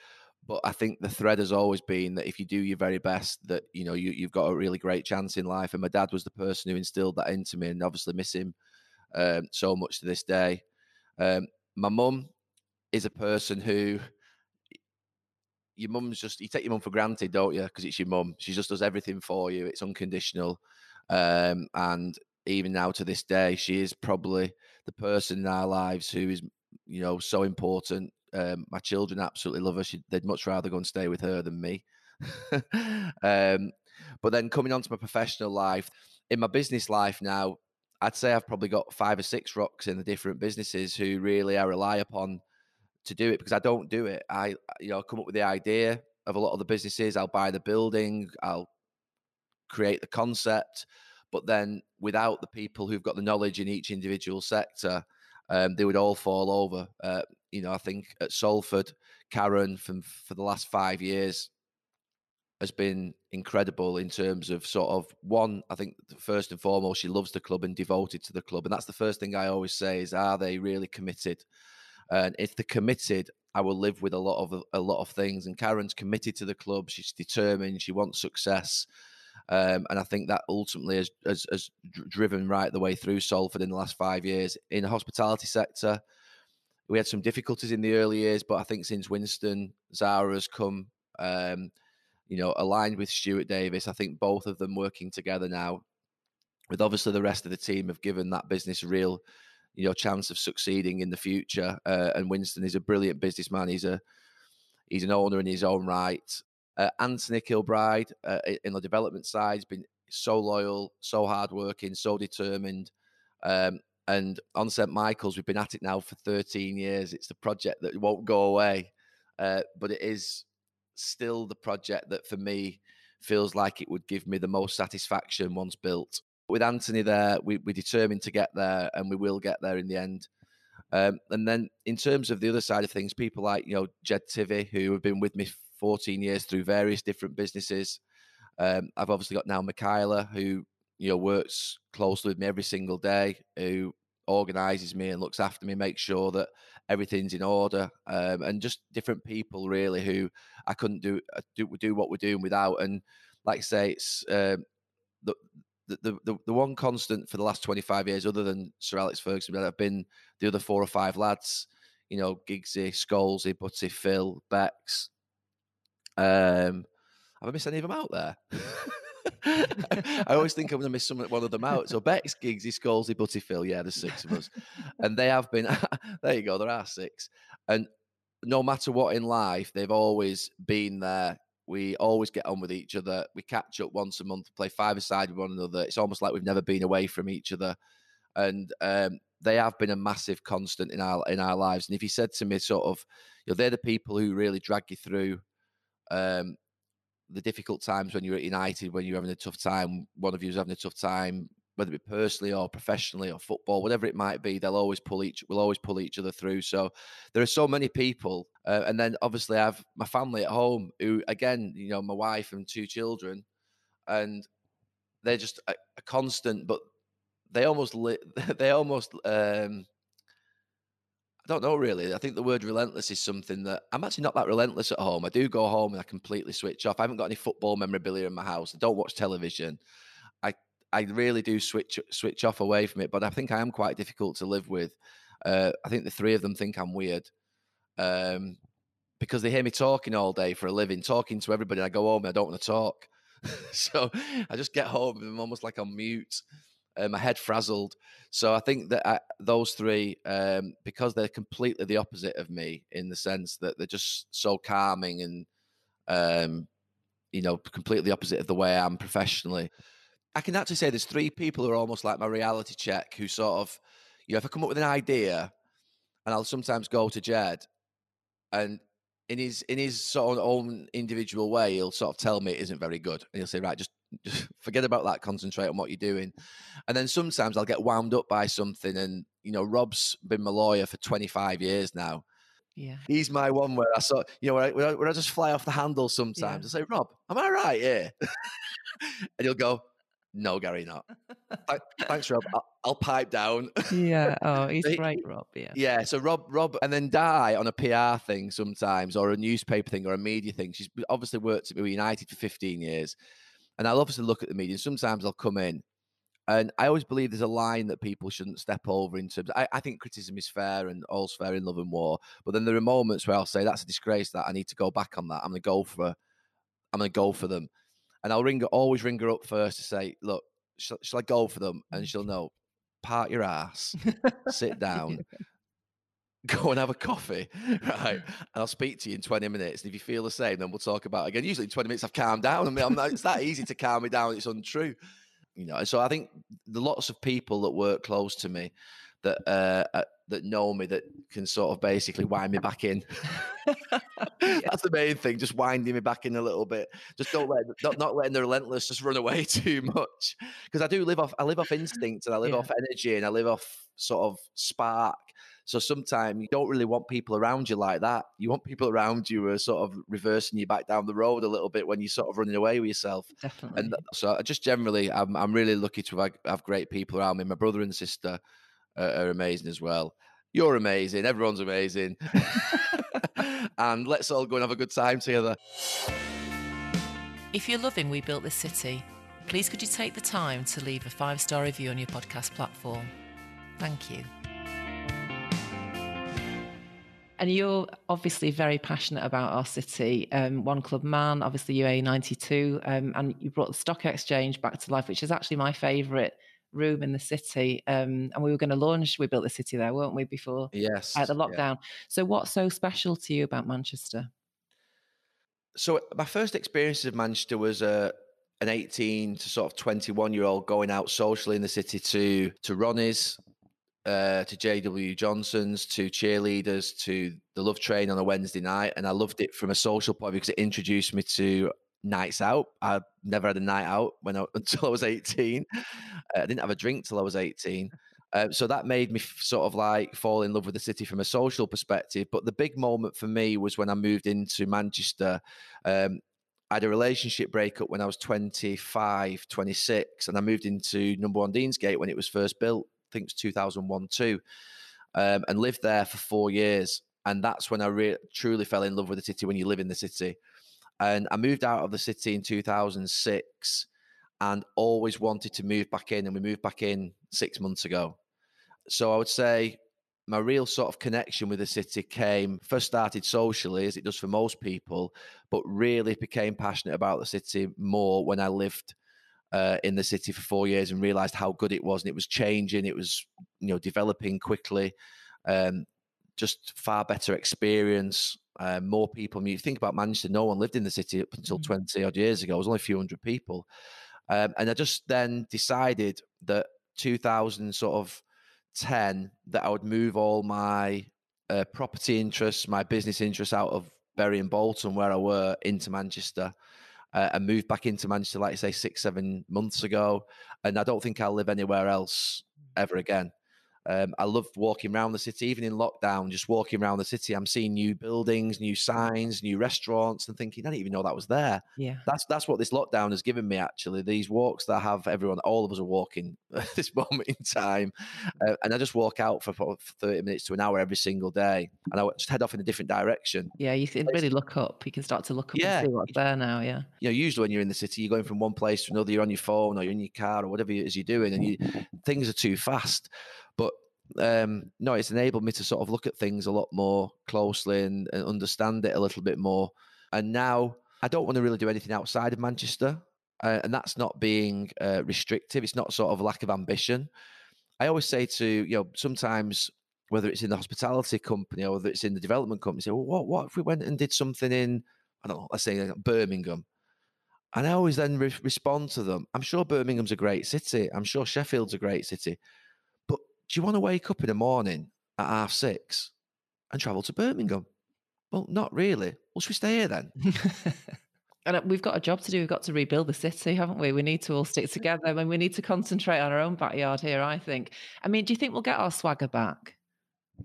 But I think the thread has always been that if you do your very best, that you know you, have got a really great chance in life. And my dad was the person who instilled that into me, and obviously miss him um, so much to this day. Um, my mum is a person who your mum's just you take your mum for granted, don't you? Because it's your mum. She just does everything for you. It's unconditional, um, and even now to this day, she is probably the person in our lives who is, you know, so important. Um, my children absolutely love her. She, they'd much rather go and stay with her than me. um, but then coming on to my professional life, in my business life now, I'd say I've probably got five or six rocks in the different businesses who really I rely upon to do it because I don't do it. I, you know, come up with the idea of a lot of the businesses. I'll buy the building. I'll create the concept. But then without the people who've got the knowledge in each individual sector, um, they would all fall over. Uh, you know, I think at Salford, Karen from for the last five years has been incredible in terms of sort of one. I think first and foremost, she loves the club and devoted to the club, and that's the first thing I always say: is are they really committed? And if they're committed, I will live with a lot of a lot of things. And Karen's committed to the club. She's determined. She wants success. Um, and I think that ultimately has, has, has, driven right the way through Salford in the last five years. In the hospitality sector, we had some difficulties in the early years, but I think since Winston Zahra has come, um, you know, aligned with Stuart Davis, I think both of them working together now, with obviously the rest of the team, have given that business real, you know, chance of succeeding in the future. Uh, and Winston is a brilliant businessman. He's a he's an owner in his own right Uh, Anthony Kilbride uh, in the development side has been so loyal, so hardworking, so determined. Um, and on St Michael's, we've been at it now for 13 years. It's the project that won't go away, uh, but it is still the project that for me feels like it would give me the most satisfaction once built. With Anthony there, we, we're determined to get there, and we will get there in the end. Um, and then in terms of the other side of things, people like you know Jed Tivy, who have been with me 14 years through various different businesses. Um, I've obviously got now Michaela, who you know works closely with me every single day, who organises me and looks after me, makes sure that everything's in order, um, and just different people really who I couldn't do uh, do do what we're doing without. And like I say, it's um, the, the, the, the one constant for the last 25 years, other than Sir Alex Ferguson, that have been the other four or five lads, you know, Giggsy, Scholesy, Butty, Phil, Becks. Um, have I missed any of them out there? I always think I'm going to miss some, one of them out. So Becks, Giggsy, Scholesy, Butty, Phil, yeah, there's six of us. and they have been, there you go, there are six. And no matter what in life, they've always been there we always get on with each other. We catch up once a month, play five aside with one another. It's almost like we've never been away from each other, and um, they have been a massive constant in our in our lives. And if you said to me, sort of, you know, they're the people who really drag you through um, the difficult times when you're at United, when you're having a tough time. One of you's having a tough time, whether it be personally or professionally or football, whatever it might be, they'll always pull each we'll always pull each other through. So there are so many people, uh, and then obviously I have my family at home who, again, you know, my wife and two children, and they're just a, a constant. But they almost li- they almost um, don't know really. I think the word relentless is something that I'm actually not that relentless at home. I do go home and I completely switch off. I haven't got any football memorabilia in my house. I don't watch television. I really do switch switch off away from it. But I think I am quite difficult to live with. Uh, I think the three of them think I'm weird um, because they hear me talking all day for a living, talking to everybody. I go home and I don't want to talk, so I just get home and I'm almost like on mute. Uh, my head frazzled. So I think that I, uh, those three, um, because they're completely the opposite of me in the sense that they're just so calming and, um, you know, completely opposite of the way I am professionally. I can actually say there's three people who are almost like my reality check who sort of, you know, if I come up with an idea and I'll sometimes go to Jed and in his in his sort of own individual way, he'll sort of tell me it isn't very good. And he'll say, right, just, just forget about that, concentrate on what you're doing. And then sometimes I'll get wound up by something. And, you know, Rob's been my lawyer for 25 years now. Yeah. He's my one where I saw, you know, where I, where I, just fly off the handle sometimes. Yeah. I say, Rob, am I right here? and he'll go, no, Gary, not. Thanks, Rob. I'll, I'll, pipe down. yeah. Oh, he's right, Rob. Yeah. Yeah. So Rob, Rob, and then Di on a PR thing sometimes, or a newspaper thing, or a media thing. She's obviously worked at United for 15 years, and I'll obviously look at the media. Sometimes I'll come in, and I always believe there's a line that people shouldn't step over in terms. Of, I, I think criticism is fair and all's fair in love and war, but then there are moments where I'll say that's a disgrace. That I need to go back on that. I'm going to go for. I'm to go for them and I'll ring her, always ring her up first to say, look, shall, shall I go for them? And she'll know, part your ass, sit down, go and have a coffee, right? And I'll speak to you in 20 minutes. And if you feel the same, then we'll talk about it again. Usually in 20 minutes, I've calmed down. I mean, I'm not, it's that easy to calm me down. It's untrue. You know, so I think the lots of people that work close to me that uh, uh, that know me that can sort of basically wind me back in. That's the main thing, just winding me back in a little bit. Just don't let not, not letting the relentless just run away too much. Because I do live off I live off instinct and I live yeah. off energy and I live off sort of spark. So sometimes you don't really want people around you like that. You want people around you who are sort of reversing you back down the road a little bit when you're sort of running away with yourself. Definitely. And so just generally, I'm, I'm really lucky to have, have great people around me. My brother and sister are, are amazing as well. You're amazing. Everyone's amazing. and let's all go and have a good time together. If you're loving We Built This City, please could you take the time to leave a five star review on your podcast platform? Thank you. And you're obviously very passionate about our city. Um, One Club Man, obviously UA 92, um, and you brought the Stock Exchange back to life, which is actually my favourite room in the city. Um, and we were going to launch, we built the city there, weren't we, before yes, at the lockdown? Yeah. So, what's so special to you about Manchester? So my first experience of Manchester was uh, an 18 to sort of 21 year old going out socially in the city to to Ronnie's, uh, to JW Johnson's, to cheerleaders, to the Love Train on a Wednesday night, and I loved it from a social point because it introduced me to nights out. I never had a night out when I, until I was 18. Uh, I didn't have a drink till I was 18. Uh, so that made me f- sort of like fall in love with the city from a social perspective. But the big moment for me was when I moved into Manchester. Um, I had a relationship breakup when I was 25, 26, and I moved into number one Deansgate when it was first built. Think it's 2001 2, um, and lived there for four years. And that's when I re- truly fell in love with the city when you live in the city. And I moved out of the city in 2006 and always wanted to move back in. And we moved back in six months ago. So I would say my real sort of connection with the city came first started socially, as it does for most people, but really became passionate about the city more when I lived uh, in the city for four years and realized how good it was and it was changing it was you know developing quickly um, just far better experience uh, more people. I mean, you think about manchester no one lived in the city up until mm. 20 odd years ago it was only a few hundred people. Um, and i just then decided that 2000 sort of 10 that i would move all my uh, property interests my business interests out of Bury and Bolton where i were into manchester uh, and moved back into Manchester, like I say, six, seven months ago. And I don't think I'll live anywhere else ever again. Um, I love walking around the city, even in lockdown, just walking around the city. I'm seeing new buildings, new signs, new restaurants, and thinking, I didn't even know that was there. Yeah. That's that's what this lockdown has given me, actually. These walks that I have everyone, all of us are walking at this moment in time. Uh, and I just walk out for, for 30 minutes to an hour every single day. And I just head off in a different direction. Yeah, you can really look up. You can start to look up yeah. and see what's there now. Yeah. You know, usually when you're in the city, you're going from one place to another, you're on your phone or you're in your car or whatever it is you're doing, and you things are too fast. But um, no, it's enabled me to sort of look at things a lot more closely and, and understand it a little bit more. And now I don't want to really do anything outside of Manchester. Uh, and that's not being uh, restrictive. It's not sort of lack of ambition. I always say to, you know, sometimes whether it's in the hospitality company or whether it's in the development company, say, well, what, what if we went and did something in, I don't know, let's say Birmingham? And I always then re- respond to them. I'm sure Birmingham's a great city. I'm sure Sheffield's a great city do you want to wake up in the morning at half six and travel to Birmingham? Well, not really. Well, should we stay here then? and uh, we've got a job to do. We've got to rebuild the city, haven't we? We need to all stick together. I mean, we need to concentrate on our own backyard here, I think. I mean, do you think we'll get our swagger back?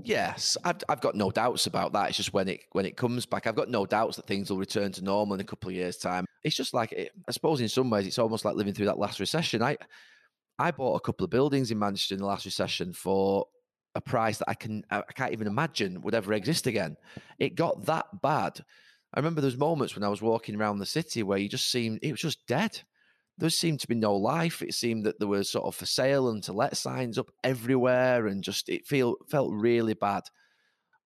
Yes, I've, I've got no doubts about that. It's just when it when it comes back, I've got no doubts that things will return to normal in a couple of years' time. It's just like I suppose in some ways it's almost like living through that last recession. I I bought a couple of buildings in Manchester in the last recession for a price that I can I can't even imagine would ever exist again. It got that bad. I remember those moments when I was walking around the city where you just seemed it was just dead. There seemed to be no life. It seemed that there were sort of for sale and to let signs up everywhere, and just it feel felt really bad.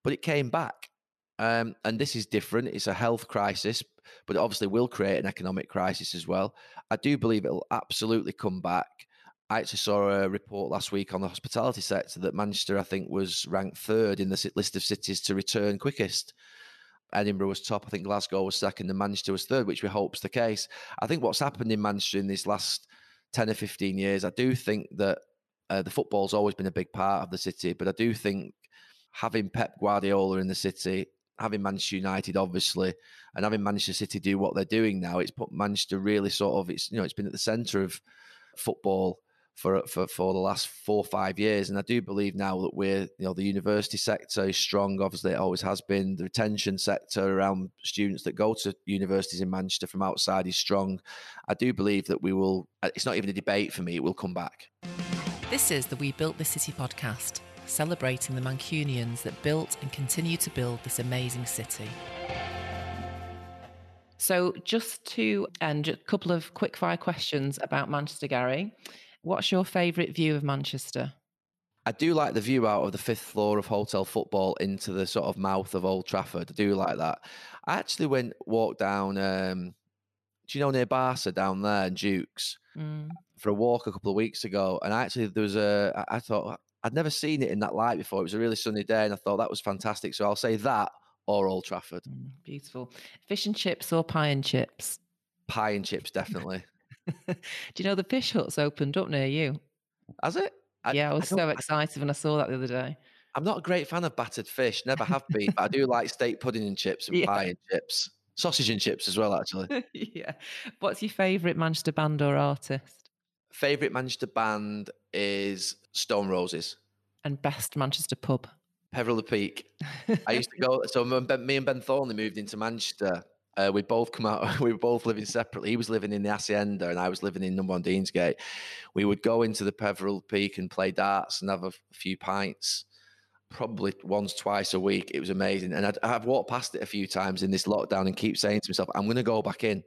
But it came back, um, and this is different. It's a health crisis, but it obviously will create an economic crisis as well. I do believe it'll absolutely come back. I actually saw a report last week on the hospitality sector that Manchester, I think, was ranked third in the list of cities to return quickest. Edinburgh was top. I think Glasgow was second, and Manchester was third, which we hope's the case. I think what's happened in Manchester in these last ten or fifteen years, I do think that uh, the football's always been a big part of the city, but I do think having Pep Guardiola in the city, having Manchester United, obviously, and having Manchester City do what they're doing now, it's put Manchester really sort of it's you know it's been at the centre of football for, for for the last four or five years. And I do believe now that we're, you know, the university sector is strong. Obviously, it always has been. The retention sector around students that go to universities in Manchester from outside is strong. I do believe that we will. Uh, it's not even a debate for me. It will come back. This is the We Built the City podcast, celebrating the Mancunians that built and continue to build this amazing city. So, just to end, a couple of quick fire questions about Manchester, Gary. What's your favourite view of Manchester? I do like the view out of the fifth floor of Hotel Football into the sort of mouth of Old Trafford. I do like that. I actually went walk down. Um, do you know near Barca down there, and Dukes, mm. for a walk a couple of weeks ago? And I actually, there was a. I thought I'd never seen it in that light before. It was a really sunny day, and I thought that was fantastic. So I'll say that or Old Trafford. Mm, beautiful. Fish and chips or pie and chips? Pie and chips, definitely. Do you know the fish hut's opened up near you? Has it? I, yeah, I was I so excited when I saw that the other day. I'm not a great fan of battered fish, never have been, but I do like steak pudding and chips and yeah. pie and chips. Sausage and chips as well, actually. yeah. What's your favourite Manchester band or artist? Favourite Manchester band is Stone Roses. And best Manchester pub? Peveril the Peak. I used to go. So me and Ben Thornley moved into Manchester. Uh, we both come out. We were both living separately. He was living in the Hacienda, and I was living in Number One Deansgate. We would go into the Peveril Peak and play darts and have a few pints, probably once, twice a week. It was amazing, and i have walked past it a few times in this lockdown and keep saying to myself, "I'm going to go back in."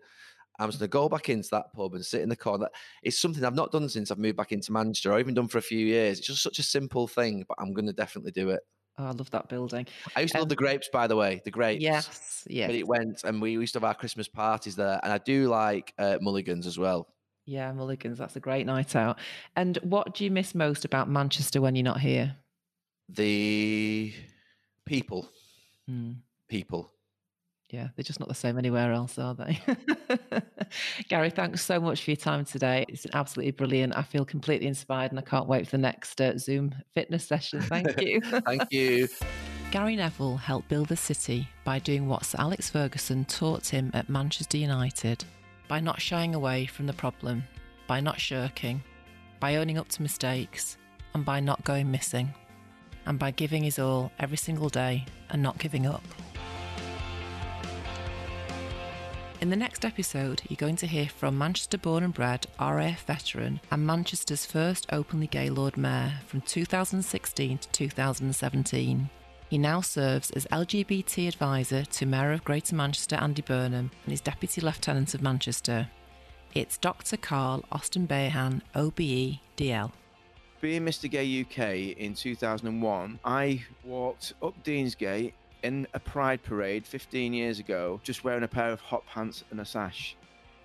I'm going to go back into that pub and sit in the corner. It's something I've not done since I've moved back into Manchester, or even done for a few years. It's just such a simple thing, but I'm going to definitely do it. Oh, I love that building. I used to um, love the grapes, by the way. The grapes. Yes, yes. But it went, and we used to have our Christmas parties there. And I do like uh, Mulligans as well. Yeah, Mulligans. That's a great night out. And what do you miss most about Manchester when you're not here? The people. Hmm. People yeah, they're just not the same anywhere else, are they? Gary, thanks so much for your time today. It's absolutely brilliant. I feel completely inspired and I can't wait for the next uh, Zoom fitness session. Thank you. Thank you. Gary Neville helped build the city by doing what Sir Alex Ferguson taught him at Manchester United by not shying away from the problem, by not shirking, by owning up to mistakes, and by not going missing, and by giving his all every single day and not giving up. In the next episode, you're going to hear from Manchester born and bred RAF veteran and Manchester's first openly gay Lord Mayor from 2016 to 2017. He now serves as LGBT advisor to Mayor of Greater Manchester Andy Burnham and is Deputy Lieutenant of Manchester. It's Dr. Carl Austin Behan, OBE, DL. Being Mr. Gay UK in 2001, I walked up Deansgate in a pride parade 15 years ago, just wearing a pair of hot pants and a sash.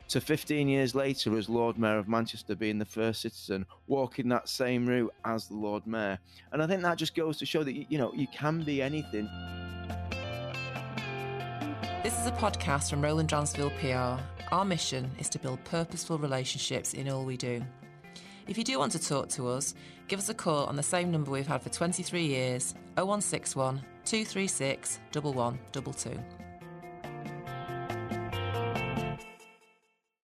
To 15 years later, as Lord Mayor of Manchester, being the first citizen walking that same route as the Lord Mayor. And I think that just goes to show that, you know, you can be anything. This is a podcast from Roland Dransfield PR. Our mission is to build purposeful relationships in all we do. If you do want to talk to us, give us a call on the same number we've had for 23 years 0161 236 1122.